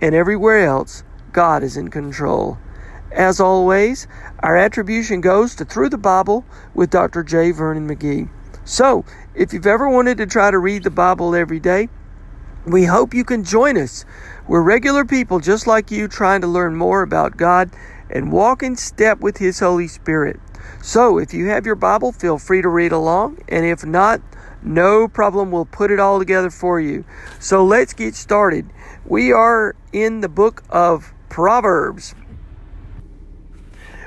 and everywhere else, God is in control. As always, our attribution goes to Through the Bible with Dr. J. Vernon McGee. So, if you've ever wanted to try to read the Bible every day, we hope you can join us. We're regular people just like you trying to learn more about God and walk in step with His Holy Spirit. So, if you have your Bible, feel free to read along, and if not, no problem, we'll put it all together for you. So, let's get started. We are in the book of Proverbs.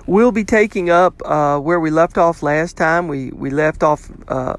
We'll be taking up uh, where we left off last time. We, we left off uh,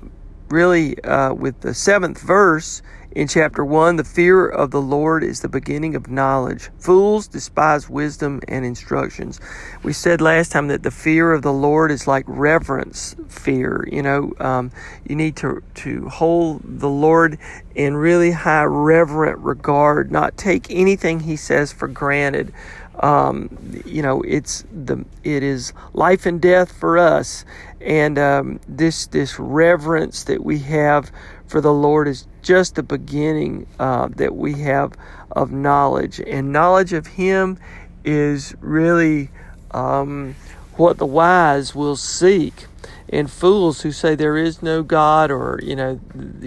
really uh, with the seventh verse in chapter 1, the fear of the Lord is the beginning of knowledge. Fools despise wisdom and instructions. We said last time that the fear of the Lord is like reverence fear. You know, um, you need to, to hold the Lord in really high reverent regard, not take anything He says for granted. Um, you know, it's the it is life and death for us, and um, this this reverence that we have for the Lord is just the beginning uh, that we have of knowledge. And knowledge of Him is really um, what the wise will seek. And fools who say there is no God or, you know,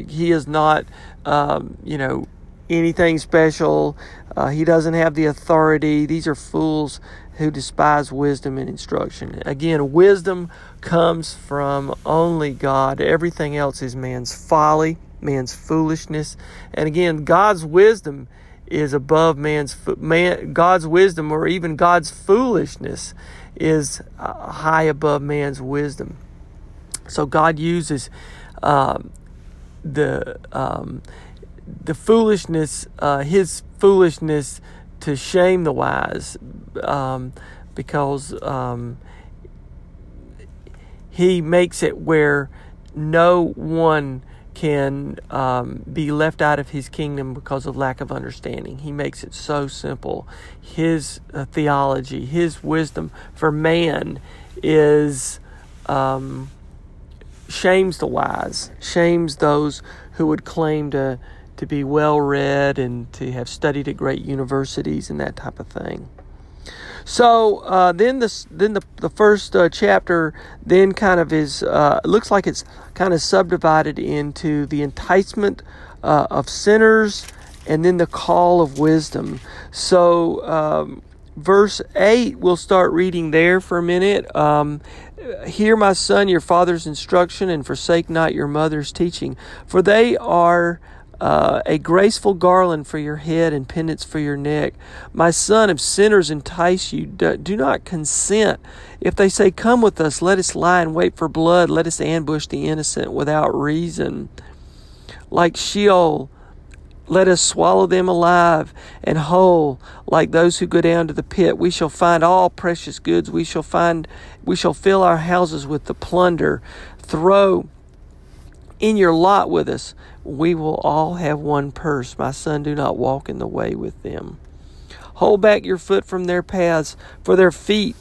He is not, um, you know, anything special, uh, He doesn't have the authority. These are fools who despise wisdom and instruction. Again, wisdom comes from only God. Everything else is man's folly, man's foolishness. And again, God's wisdom is above man's man God's wisdom or even God's foolishness is uh, high above man's wisdom. So God uses um, the um, the foolishness, uh, His foolishness, to shame the wise, um, because um, He makes it where no one can um, be left out of his kingdom because of lack of understanding. He makes it so simple. His uh, theology, his wisdom for man is um, shames the wise, shames those who would claim to to be well read and to have studied at great universities and that type of thing. So uh, then the then the the first uh, chapter then kind of is uh, looks like it's kind of subdivided into the enticement uh, of sinners and then the call of wisdom. So um, verse eight, we'll start reading there for a minute. Um, Hear, my son, your father's instruction, and forsake not your mother's teaching, for they are uh, a graceful garland for your head and pendants for your neck. My son, if sinners entice you, do, do not consent. If they say, Come with us, let us lie and wait for blood, let us ambush the innocent without reason. Like Sheol, let us swallow them alive and whole, like those who go down to the pit. We shall find all precious goods. We shall find, we shall fill our houses with the plunder. Throw in your lot with us we will all have one purse. My son, do not walk in the way with them. Hold back your foot from their paths, for their feet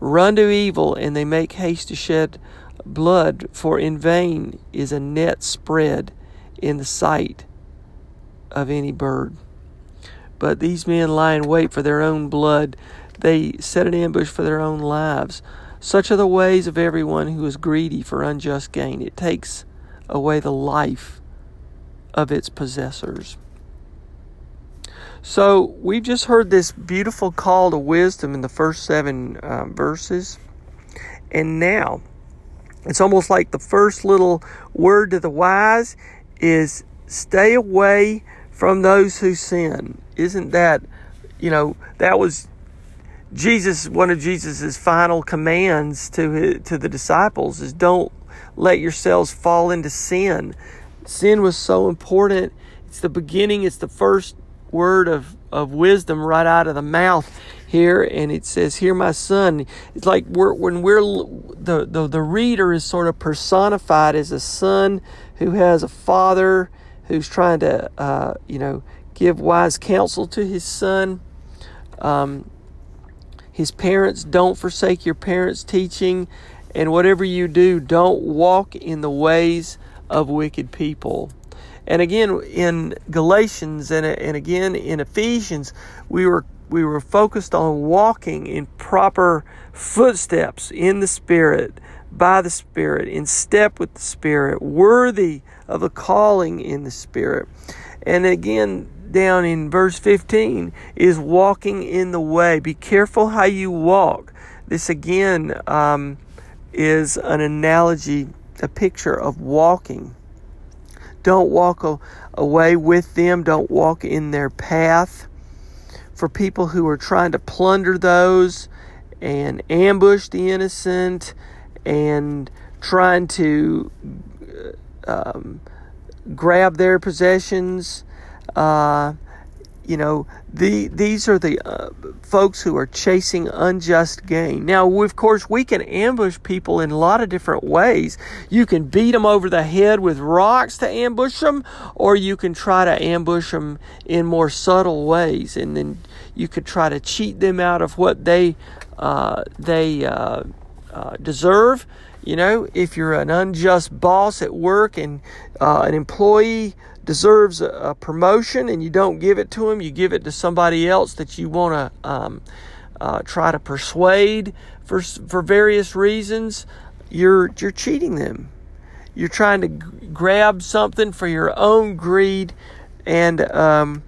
run to evil, and they make haste to shed blood, for in vain is a net spread in the sight of any bird. But these men lie in wait for their own blood, they set an ambush for their own lives. Such are the ways of everyone who is greedy for unjust gain. It takes away the life of its possessors. So we've just heard this beautiful call to wisdom in the first seven uh, verses. And now it's almost like the first little word to the wise is stay away from those who sin. Isn't that, you know, that was Jesus, one of Jesus's final commands to his, to the disciples is don't let yourselves fall into sin. Sin was so important. It's the beginning, it's the first word of, of wisdom right out of the mouth here. And it says here my son. It's like we're, when we're the, the the reader is sort of personified as a son who has a father who's trying to uh, you know give wise counsel to his son. Um, his parents don't forsake your parents teaching and whatever you do don't walk in the ways of wicked people and again in galatians and, and again in ephesians we were we were focused on walking in proper footsteps in the Spirit, by the Spirit, in step with the Spirit, worthy of a calling in the Spirit. And again, down in verse 15 is walking in the way. Be careful how you walk. This again um, is an analogy, a picture of walking. Don't walk away with them, don't walk in their path for people who are trying to plunder those and ambush the innocent and trying to um, grab their possessions. Uh, you know, the these are the uh, folks who are chasing unjust gain. Now, of course, we can ambush people in a lot of different ways. You can beat them over the head with rocks to ambush them, or you can try to ambush them in more subtle ways, and then you could try to cheat them out of what they uh, they uh, uh deserve. You know, if you're an unjust boss at work and uh, an employee deserves a, promotion and you don't give it to him, you give it to somebody else that you want to um, uh, try to persuade for for various reasons. You're you're cheating them. You're trying to g- grab something for your own greed, and um,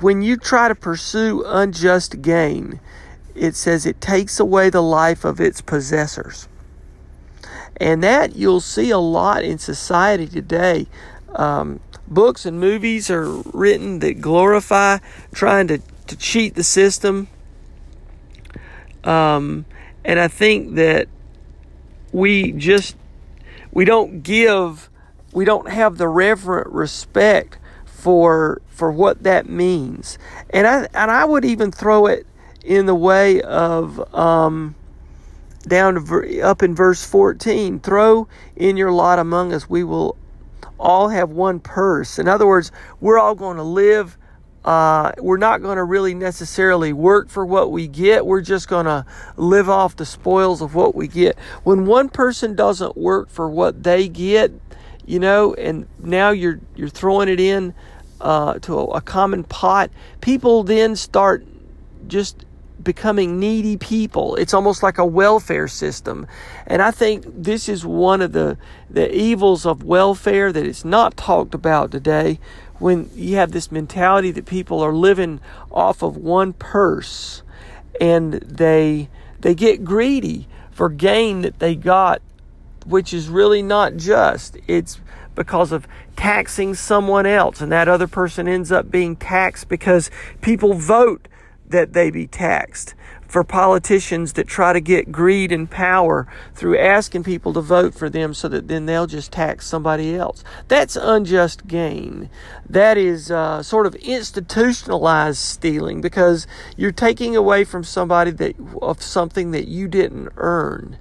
when you try to pursue unjust gain, it says it takes away the life of its possessors. And that you'll see a lot in society today. Um, books and movies are written that glorify trying to, to cheat the system. Um, and I think that we just we don't give we don't have the reverent respect for for what that means. And I and I would even throw it in the way of um, down to up in verse 14 throw in your lot among us we will all have one purse. In other words we're all going to live uh, we're not going to really necessarily work for what we get. We're just going to live off the spoils of what we get. When one person doesn't work for what they get you know and now you're you're throwing it in uh, to a, a common pot people then start just becoming needy people. It's almost like a welfare system. And I think this is one of the, the evils of welfare that is not talked about today when you have this mentality that people are living off of one purse and they they get greedy for gain that they got which is really not just. It's because of taxing someone else and that other person ends up being taxed because people vote that they be taxed. For politicians that try to get greed and power through asking people to vote for them so that then they'll just tax somebody else. That's unjust gain. That is uh, sort of institutionalized stealing because you're taking away from somebody that of something that you didn't earn.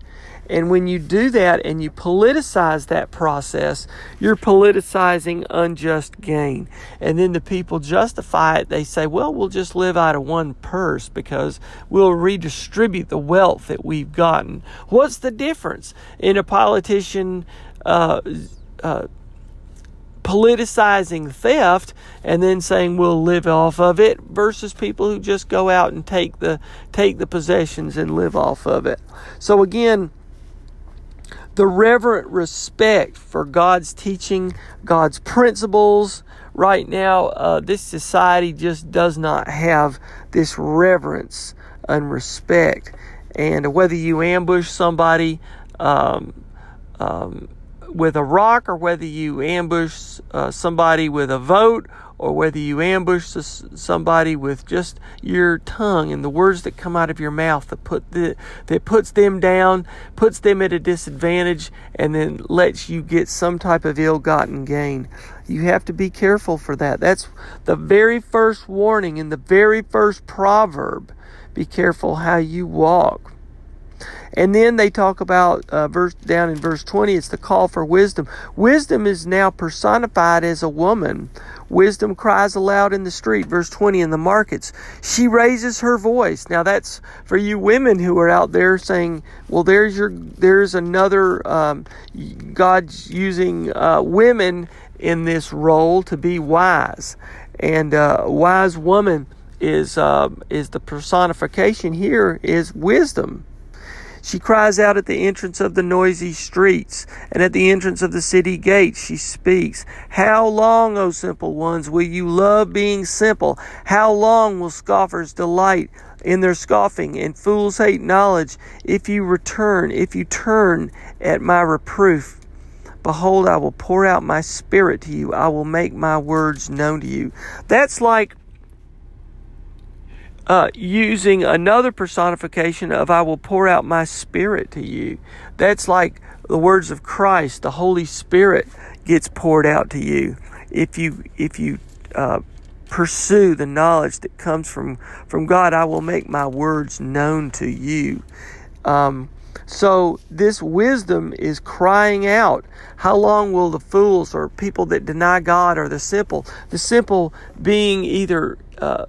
And when you do that and you politicize that process, you're politicizing unjust gain. And then the people justify it. They say, well, we'll just live out of one purse because we'll redistribute the wealth that we've gotten. What's the difference in a politician? Uh, uh, politicizing theft and then saying we'll live off of it versus people who just go out and take the take the possessions and live off of it. So again, the reverent respect for God's teaching, God's principles. Right now, uh, this society just does not have this reverence and respect. And whether you ambush somebody um, um, with a rock or whether you ambush uh, somebody with a vote or whether you ambush somebody with just your tongue and the words that come out of your mouth that put the, that puts them down, puts them at a disadvantage, and then lets you get some type of ill-gotten gain. You have to be careful for that. That's the very first warning in the very first proverb. Be careful how you walk. And then they talk about uh, verse down in verse 20, it's the call for wisdom. Wisdom is now personified as a woman. Wisdom cries aloud in the street, verse 20 in the markets. She raises her voice. Now that's for you women who are out there saying, well, there's your, there's another, um, God's using uh, women in this role to be wise. And uh, wise woman is, uh, is the personification here is wisdom. She cries out at the entrance of the noisy streets, and at the entrance of the city gates she speaks. How long, O simple ones, will you love being simple? How long will scoffers delight in their scoffing, and fools hate knowledge? If you return, if you turn at my reproof, Behold, I will pour out my spirit to you. I will make my words known to you. That's like uh, using another personification of I will pour out my spirit to you. That's like the words of Christ. The Holy Spirit gets poured out to you if you if you uh, pursue the knowledge that comes from from God. I will make my words known to you. Um, so this wisdom is crying out. How long will the fools or people that deny God or the simple, the simple being either uh,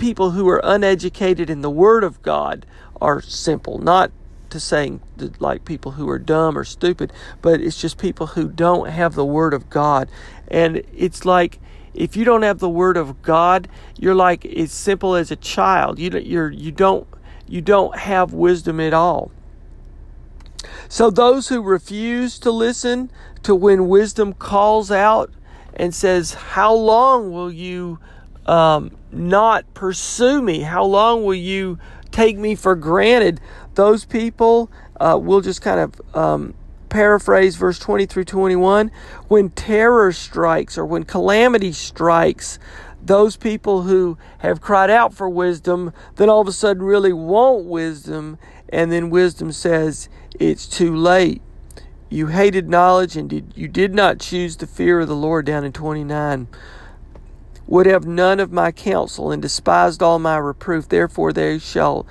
people who are uneducated in the Word of God are simple, not to saying like people who are dumb or stupid, but it's just people who don't have the Word of God. And it's like if you don't have the Word of God, you're like as simple as a child. You you're you don't you don't have wisdom at all. So those who refuse to listen to when wisdom calls out and says, "How long will you?" Um, not pursue me? How long will you take me for granted? Those people, uh, we'll just kind of um, paraphrase verse 20 through 21. When terror strikes or when calamity strikes, those people who have cried out for wisdom then all of a sudden really want wisdom, and then wisdom says, It's too late. You hated knowledge and did, you did not choose the fear of the Lord down in 29 would have none of my counsel and despised all my reproof. Therefore, they shall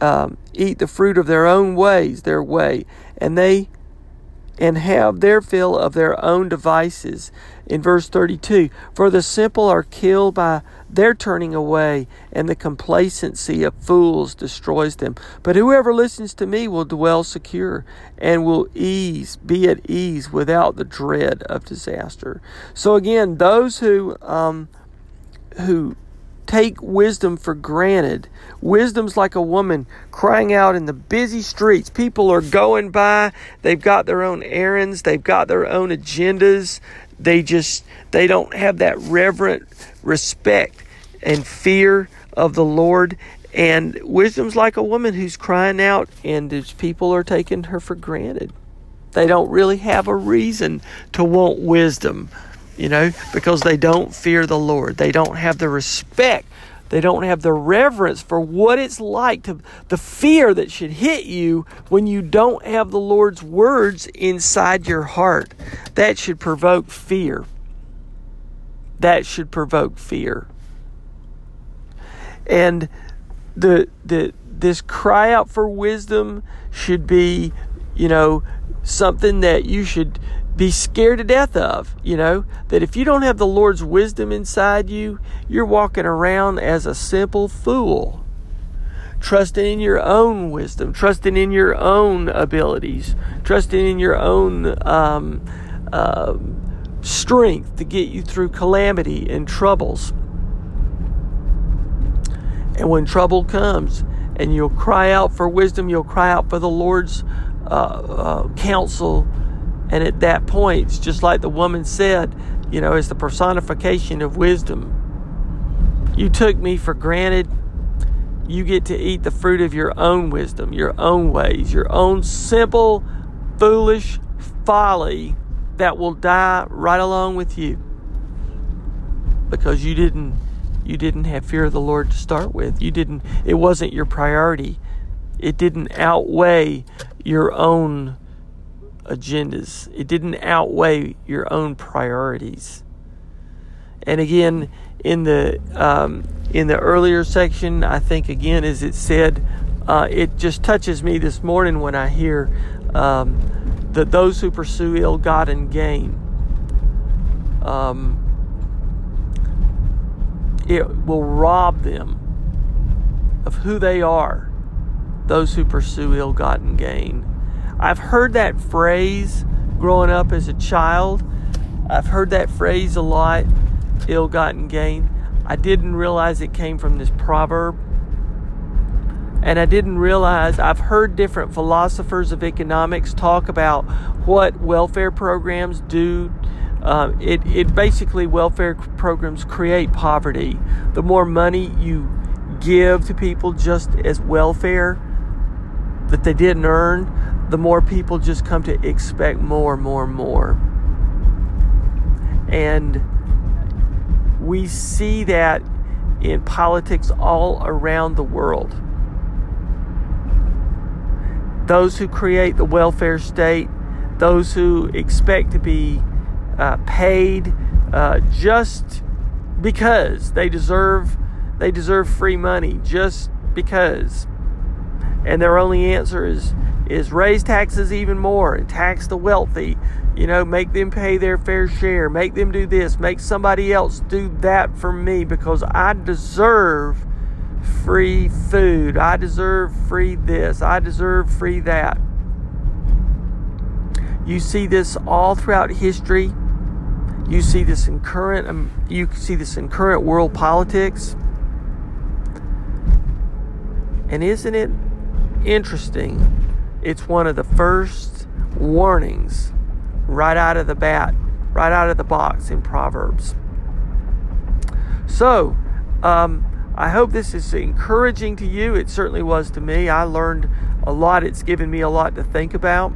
um, eat the fruit of their own ways, their way, and they and have their fill of their own devices. In verse 32, for the simple are killed by their turning away, and the complacency of fools destroys them. But whoever listens to me will dwell secure and will ease, be at ease without the dread of disaster. So again, those who um, who take wisdom for granted. Wisdom's like a woman crying out in the busy streets. People are going by, they've got their own errands, they've got their own agendas. They just they don't have that reverent respect and fear of the Lord. And wisdom's like a woman who's crying out and people are taking her for granted. They don't really have a reason to want wisdom you know, because they don't fear the Lord. They don't have the respect. They don't have the reverence for what it's like to the fear that should hit you when you don't have the Lord's words inside your heart. That should provoke fear. That should provoke fear. And the the this cry out for wisdom should be, you know, something that you should be scared to death of. You know, that if you don't have the Lord's wisdom inside you, you're walking around as a simple fool, trusting in your own wisdom, trusting in your own abilities, trusting in your own um, uh, strength to get you through calamity and troubles. And when trouble comes, and you'll cry out for wisdom, you'll cry out for the Lord's uh, uh, counsel and at that point, it's just like the woman said, you know, it's the personification of wisdom. You took me for granted. You get to eat the fruit of your own wisdom, your own ways, your own simple, foolish folly that will die right along with you because you didn't you didn't have fear of the Lord to start with. You didn't it wasn't your priority. It didn't outweigh your own agendas. It didn't outweigh your own priorities. And again, in the um, in the earlier section, I think again, as it said, uh, it just touches me this morning when I hear um, that those who pursue ill-gotten gain, um, it will rob them of who they are. Those who pursue ill-gotten gain. I've heard that phrase growing up as a child. I've heard that phrase a lot ill gotten gain. I didn't realize it came from this proverb. And I didn't realize I've heard different philosophers of economics talk about what welfare programs do. Uh, it, it basically, welfare programs create poverty. The more money you give to people just as welfare that they didn't earn, the more people just come to expect more more more. And we see that in politics all around the world. Those who create the welfare state, those who expect to be uh, paid uh, just because they deserve they deserve free money just because and their only answer is is raise taxes even more and tax the wealthy you know, make them pay their fair share. Make them do this. Make somebody else do that for me because I deserve free food. I deserve free this. I deserve free that. You see this all throughout history. You see this in current um, you see this in current world politics. And isn't it interesting? It's one of the first warnings right out of the bat, right out of the box in Proverbs. So, um, I hope this is encouraging to you. It certainly was to me. I learned a lot. It's given me a lot to think about.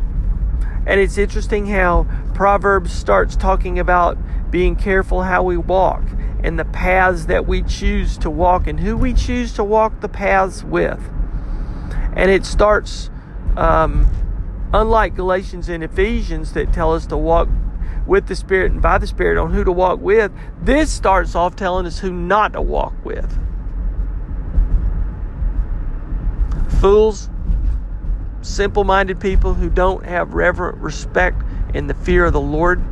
And it's interesting how Proverbs starts talking about being careful how we walk and the paths that we choose to walk and who we choose to walk the paths with. And it starts um, Unlike Galatians and Ephesians that tell us to walk with the Spirit and by the Spirit on who to walk with, this starts off telling us who not to walk with. Fools, simple minded people who don't have reverent respect and the fear of the Lord,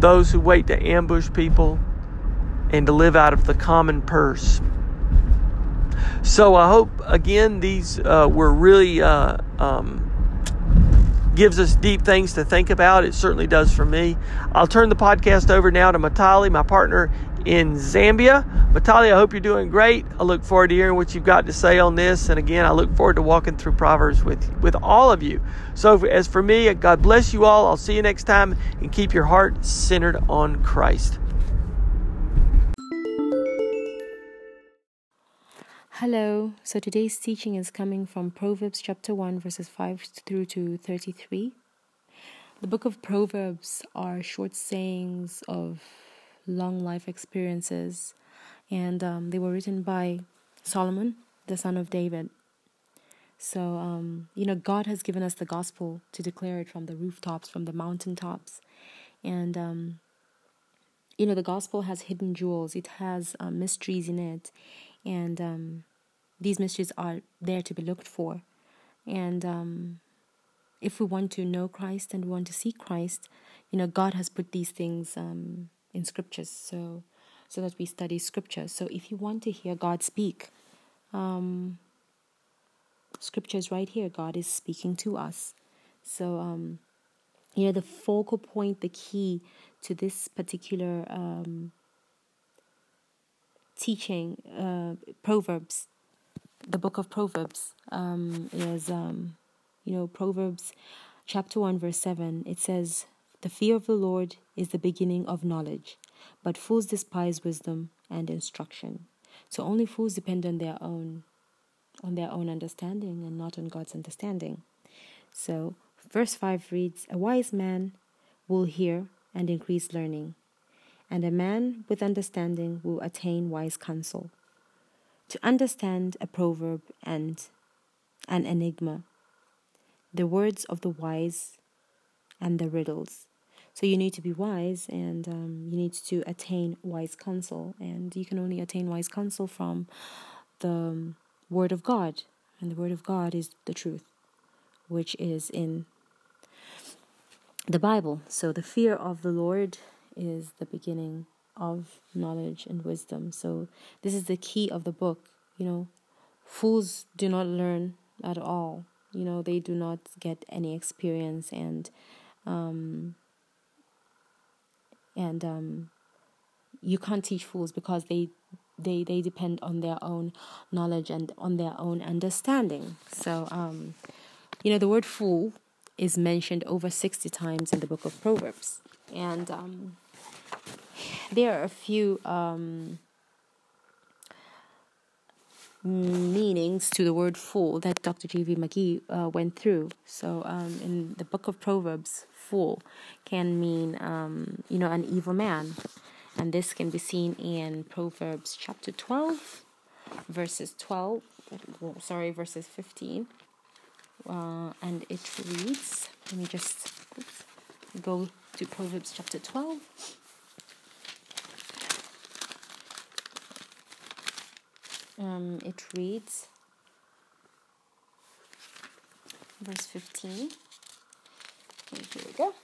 those who wait to ambush people and to live out of the common purse. So I hope again these uh, were really uh, um, gives us deep things to think about. It certainly does for me. I'll turn the podcast over now to Matali, my partner in Zambia. Matali, I hope you're doing great. I look forward to hearing what you've got to say on this. And again, I look forward to walking through Proverbs with, with all of you. So, as for me, God bless you all. I'll see you next time and keep your heart centered on Christ. Hello. So today's teaching is coming from Proverbs chapter 1 verses 5 through to 33. The book of Proverbs are short sayings of long life experiences and um, they were written by Solomon, the son of David. So, um, you know, God has given us the gospel to declare it from the rooftops, from the mountaintops. And, um, you know, the gospel has hidden jewels, it has uh, mysteries in it. And um, these mysteries are there to be looked for. And um, if we want to know Christ and we want to see Christ, you know, God has put these things um, in scriptures so so that we study scripture. So if you want to hear God speak, um, scripture is right here. God is speaking to us. So um, you know, the focal point, the key to this particular um, teaching, uh, Proverbs the book of Proverbs um, is, um, you know, Proverbs chapter 1, verse 7. It says, The fear of the Lord is the beginning of knowledge, but fools despise wisdom and instruction. So only fools depend on their own on their own understanding and not on God's understanding. So verse 5 reads A wise man will hear and increase learning, and a man with understanding will attain wise counsel. To understand a proverb and an enigma, the words of the wise and the riddles. So you need to be wise and um, you need to attain wise counsel. And you can only attain wise counsel from the Word of God. And the Word of God is the truth, which is in the Bible. So the fear of the Lord is the beginning of knowledge and wisdom. So this is the key of the book. You know, fools do not learn at all. You know, they do not get any experience and um, and um, you can't teach fools because they they they depend on their own knowledge and on their own understanding. So um, you know, the word fool is mentioned over 60 times in the book of Proverbs. And um, there are a few um, meanings to the word fool that Dr. J.V. McGee uh, went through. So um, in the book of Proverbs, fool can mean, um, you know, an evil man. And this can be seen in Proverbs chapter 12, verses 12, sorry, verses 15 uh, and it reads let me just oops, go to Proverbs chapter 12. Um, it reads verse 15. here we go.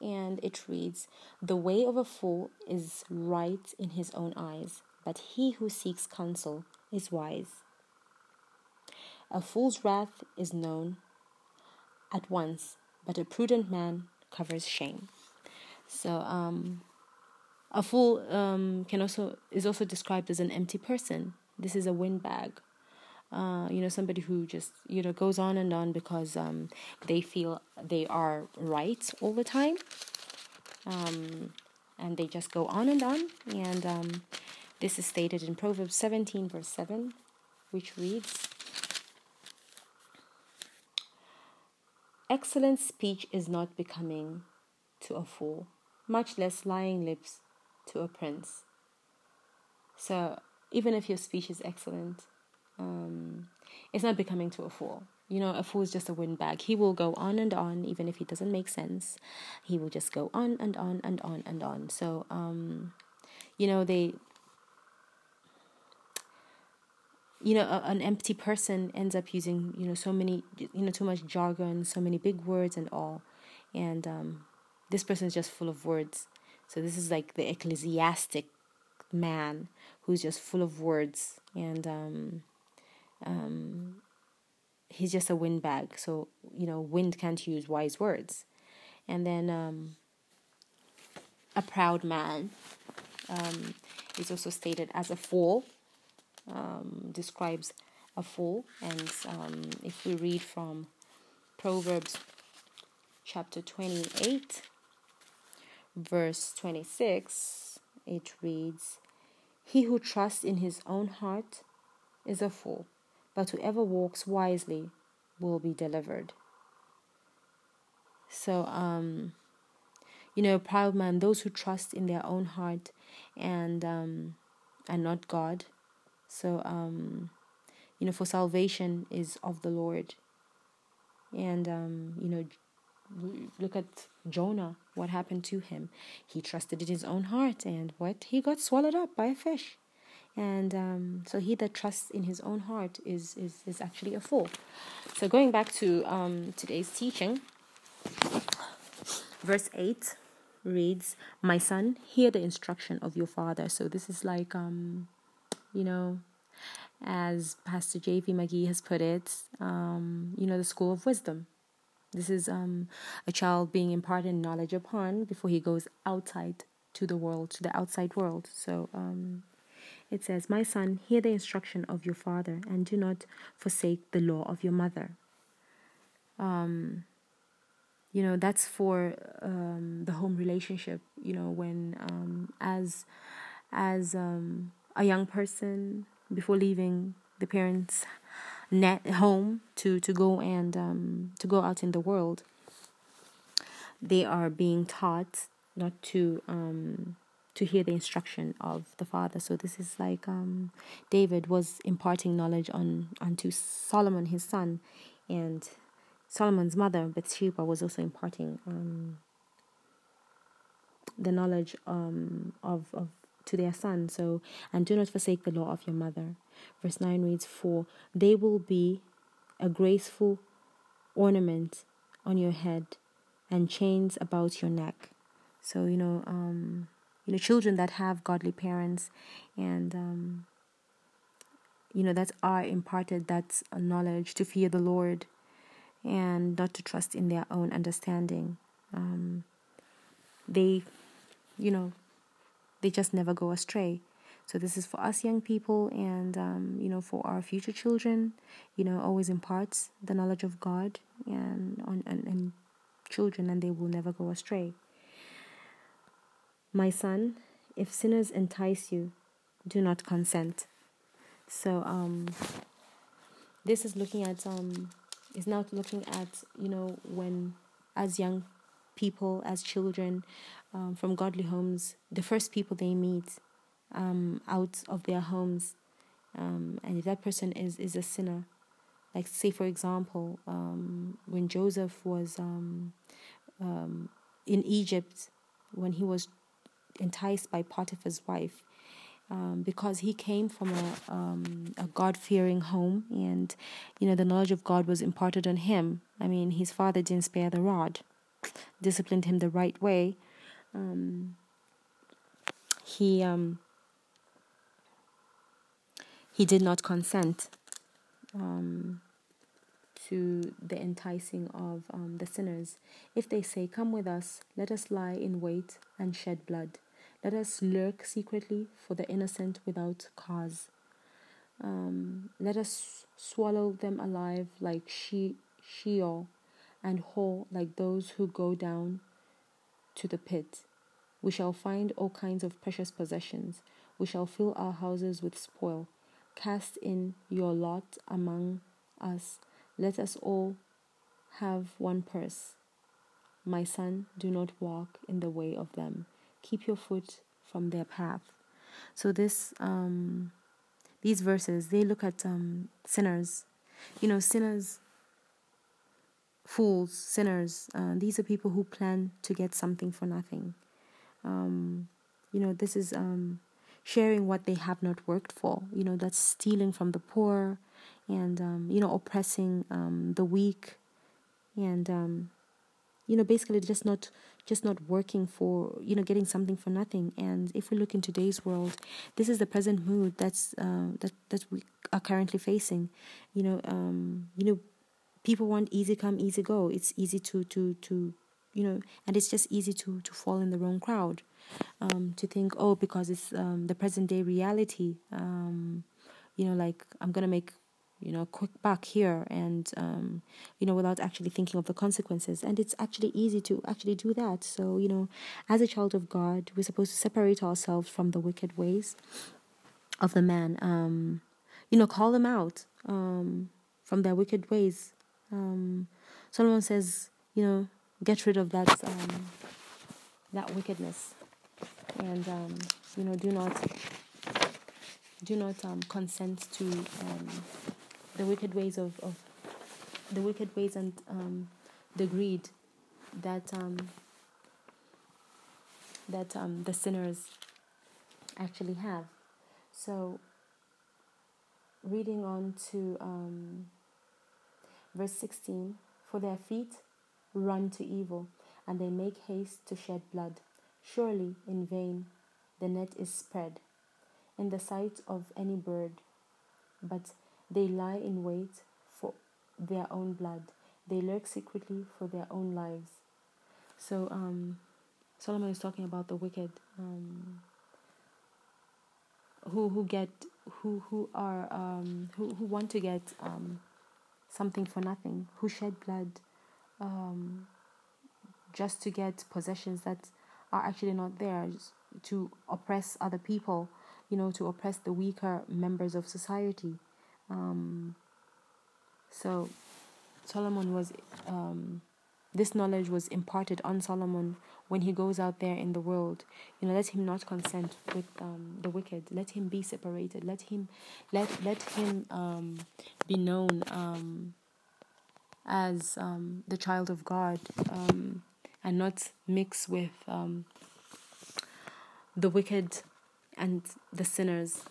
And it reads The way of a fool is right in his own eyes, but he who seeks counsel is wise. A fool's wrath is known at once, but a prudent man covers shame. So, um, a fool um, can also is also described as an empty person. This is a windbag. Uh, you know, somebody who just you know goes on and on because um, they feel they are right all the time, um, and they just go on and on. And um, this is stated in Proverbs seventeen, verse seven, which reads. Excellent speech is not becoming to a fool, much less lying lips to a prince. So, even if your speech is excellent, um, it's not becoming to a fool. You know, a fool is just a windbag. He will go on and on, even if he doesn't make sense. He will just go on and on and on and on. So, um, you know, they you know a, an empty person ends up using you know so many you know too much jargon so many big words and all and um, this person is just full of words so this is like the ecclesiastic man who's just full of words and um, um, he's just a windbag so you know wind can't use wise words and then um, a proud man um, is also stated as a fool um, describes a fool. And um, if we read from Proverbs chapter 28, verse 26, it reads, He who trusts in his own heart is a fool, but whoever walks wisely will be delivered. So, um, you know, proud man, those who trust in their own heart and um, and not God, so, um, you know, for salvation is of the Lord. And, um, you know, look at Jonah, what happened to him. He trusted in his own heart, and what? He got swallowed up by a fish. And um, so he that trusts in his own heart is, is, is actually a fool. So going back to um, today's teaching, verse 8 reads, My son, hear the instruction of your father. So this is like um, you know, as Pastor J.V. McGee has put it, um, you know, the school of wisdom. This is um, a child being imparted knowledge upon before he goes outside to the world, to the outside world. So um, it says, My son, hear the instruction of your father, and do not forsake the law of your mother. Um, you know, that's for um, the home relationship. You know, when um, as as um, a young person before leaving the parents' net home to to go and um, to go out in the world. they are being taught not to um, to hear the instruction of the father. So this is like um, David was imparting knowledge on unto Solomon, his son, and Solomon's mother Bathsheba was also imparting um, the knowledge um, of of to their son. So and do not forsake the law of your mother. Verse nine reads, "For they will be a graceful ornament on your head, and chains about your neck." So you know. Um, you know children that have godly parents and um, you know that are imparted that knowledge to fear the lord and not to trust in their own understanding um, they you know they just never go astray so this is for us young people and um, you know for our future children you know always imparts the knowledge of god and on and, and children and they will never go astray my son, if sinners entice you, do not consent. So um, this is looking at um, is now looking at you know when as young people as children um, from godly homes, the first people they meet um, out of their homes, um, and if that person is is a sinner, like say for example, um, when Joseph was um, um, in Egypt, when he was enticed by Potiphar's wife. Um, because he came from a, um, a God fearing home, and you know the knowledge of God was imparted on him. I mean, his father didn't spare the rod, disciplined him the right way. Um, he um, he did not consent um, to the enticing of um, the sinners. If they say, "Come with us, let us lie in wait and shed blood." Let us lurk secretly for the innocent without cause. Um, let us swallow them alive like she- Sheol, and whole like those who go down to the pit. We shall find all kinds of precious possessions. We shall fill our houses with spoil. Cast in your lot among us. Let us all have one purse. My son, do not walk in the way of them keep your foot from their path. So this um, these verses they look at um, sinners, you know, sinners, fools, sinners. Uh, these are people who plan to get something for nothing. Um, you know, this is um, sharing what they have not worked for. You know, that's stealing from the poor, and um, you know, oppressing um, the weak, and um, you know, basically just not just not working for you know getting something for nothing. And if we look in today's world this is the present mood that's uh, that that we are currently facing. You know um you know people want easy come easy go. It's easy to to to you know and it's just easy to to fall in the wrong crowd um to think oh because it's um the present day reality um you know like i'm to make you know, quick back here and, um, you know, without actually thinking of the consequences. And it's actually easy to actually do that. So, you know, as a child of God, we're supposed to separate ourselves from the wicked ways of the man. Um, you know, call them out um, from their wicked ways. Um, Solomon says, you know, get rid of that um, that wickedness, and um, you know, do not do not um, consent to um, the wicked ways of, of the wicked ways and um, the greed that um, that um, the sinners actually have. So, reading on to um, verse 16 For their feet run to evil, and they make haste to shed blood. Surely in vain the net is spread in the sight of any bird, but they lie in wait for their own blood. They lurk secretly for their own lives. So um, Solomon is talking about the wicked um, who who get who who are um, who who want to get um, something for nothing, who shed blood um, just to get possessions that are actually not theirs, to oppress other people, you know, to oppress the weaker members of society. Um, so Solomon was um, this knowledge was imparted on Solomon when he goes out there in the world. You know, let him not consent with um, the wicked. Let him be separated. Let him, let let him um, be known um, as um, the child of God, um, and not mix with um, the wicked and the sinners.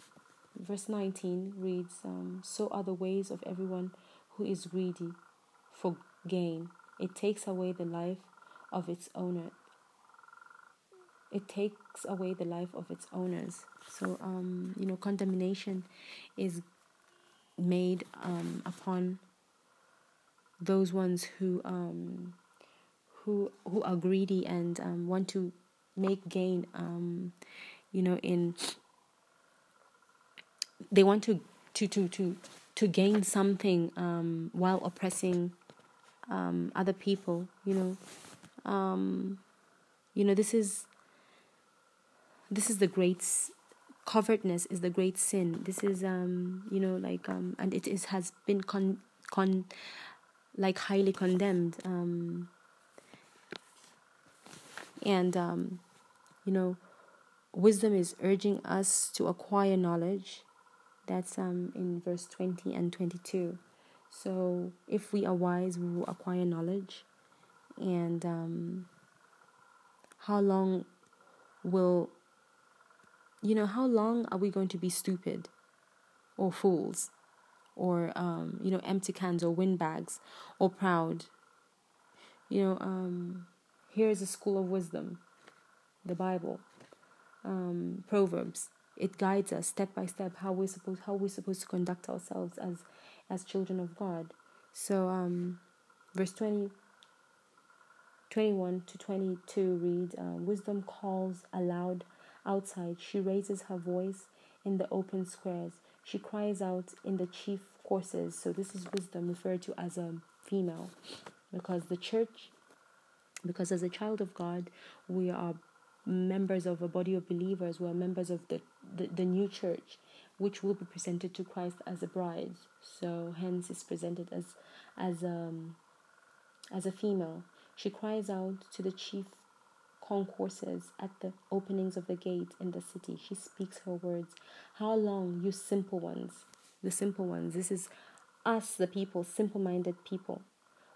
Verse 19 reads So are the ways of everyone who is greedy for gain. It takes away the life of its owner. It takes away the life of its owners. So, um, you know, condemnation is made um, upon those ones who um, who who are greedy and um, want to make gain. Um, you know, in they want to to to to to gain something um, while oppressing um, other people. You know, um, you know this is this is the great covetousness is the great sin. This is um, you know like um, and it is has been con con like highly condemned. Um, and um, you know, wisdom is urging us to acquire knowledge. That's um in verse twenty and twenty two. So if we are wise, we will acquire knowledge. And um, how long will, you know, how long are we going to be stupid or fools or, um, you know, empty cans or windbags or proud? You know, um, here is a school of wisdom, the Bible, um, Proverbs. It guides us step by step how we supposed how we're supposed to conduct ourselves as as children of God. So, um, verse 20, 21 to 22 read uh, Wisdom calls aloud outside. She raises her voice in the open squares. She cries out in the chief courses. So, this is wisdom referred to as a female because the church, because as a child of God, we are members of a body of believers, we are members of the, the, the new church which will be presented to Christ as a bride. So hence is presented as as um as a female. She cries out to the chief concourses at the openings of the gate in the city. She speaks her words. How long, you simple ones, the simple ones, this is us, the people, simple minded people,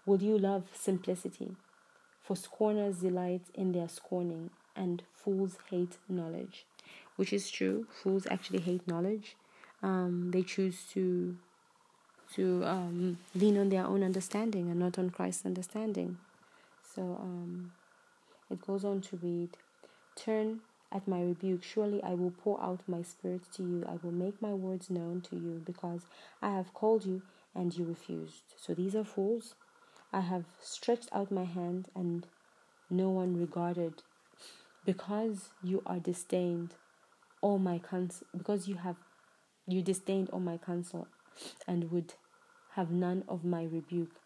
will you love simplicity? For scorners delight in their scorning, and fools hate knowledge which is true. Fools actually hate knowledge. Um, they choose to to um, lean on their own understanding and not on Christ's understanding. So um, it goes on to read, "Turn at my rebuke. Surely I will pour out my spirit to you. I will make my words known to you, because I have called you and you refused. So these are fools. I have stretched out my hand and no one regarded. Because you are disdained, all my counsel because you have you disdained all my counsel and would have none of my rebuke.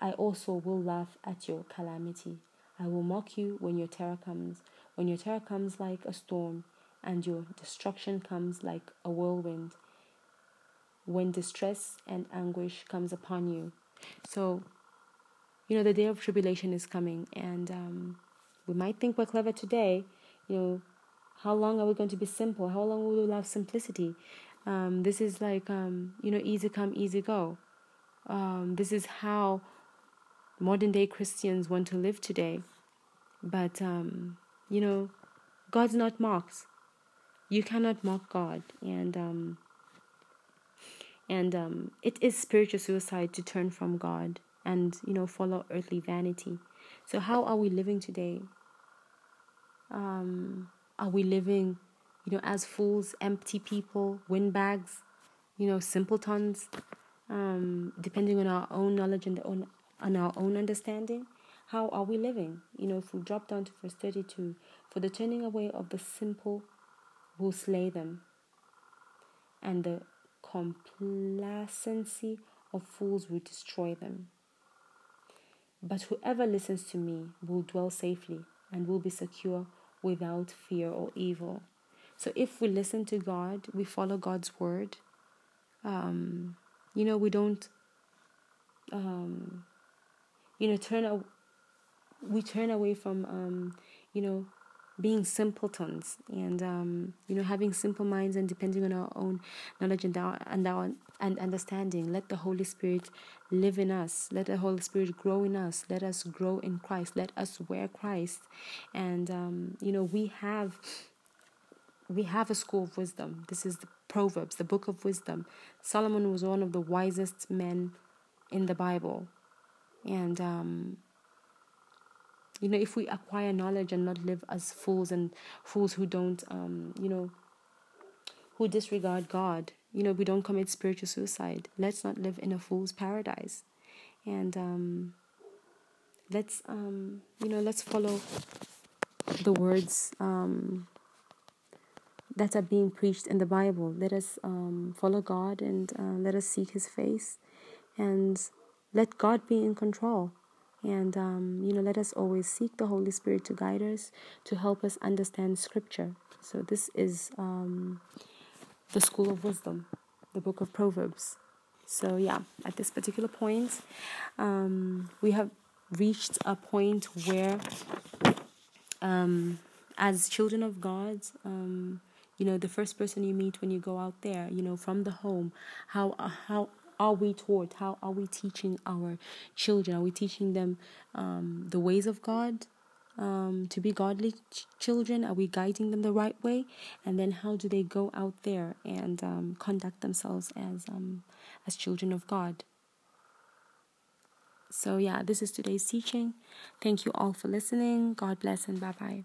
I also will laugh at your calamity. I will mock you when your terror comes, when your terror comes like a storm, and your destruction comes like a whirlwind, when distress and anguish comes upon you. So, you know, the day of tribulation is coming, and um, we might think we're clever today, you know, how long are we going to be simple? How long will we love simplicity? Um, this is like, um, you know, easy come, easy go. Um, this is how modern day Christians want to live today. But, um, you know, God's not mocked. You cannot mock God. And, um, and um, it is spiritual suicide to turn from God and, you know, follow earthly vanity. So, how are we living today? Um, are we living, you know, as fools, empty people, windbags, you know, simpletons, um, depending on our own knowledge and on, on our own understanding? How are we living? You know, if we drop down to verse 32, for the turning away of the simple will slay them, and the complacency of fools will destroy them. But whoever listens to me will dwell safely and will be secure without fear or evil. So if we listen to God, we follow God's word. Um, you know, we don't, um, you know, turn a, we turn away from um, you know being simpletons and um, you know having simple minds and depending on our own knowledge and our, and our and understanding. Let the holy spirit live in us. Let the holy spirit grow in us. Let us grow in christ. Let us wear christ. And um, you know we have we have a school of wisdom. This is the proverbs the book of wisdom. Solomon was one of the wisest men in the bible and um, you know if we acquire knowledge and not live as fools and fools who don't um, you know who disregard god you know we don't commit spiritual suicide. Let's not live in a fool's paradise. And um, let's um, you know let's follow the words um, that are being preached in the bible. Let us um, follow god and uh, let us seek his face. And let god be in control and, um, you know, let us always seek the Holy Spirit to guide us, to help us understand Scripture. So, this is um, the School of Wisdom, the book of Proverbs. So, yeah, at this particular point, um, we have reached a point where, um, as children of God, um, you know, the first person you meet when you go out there, you know, from the home, how, how are we taught? How are we teaching our children? Are we teaching them um, the ways of God? Um, to be godly ch- children? Are we guiding them the right way? And then how do they go out there and um, conduct themselves as um, as children of God? So yeah, this is today's teaching. Thank you all for listening. God bless and bye bye.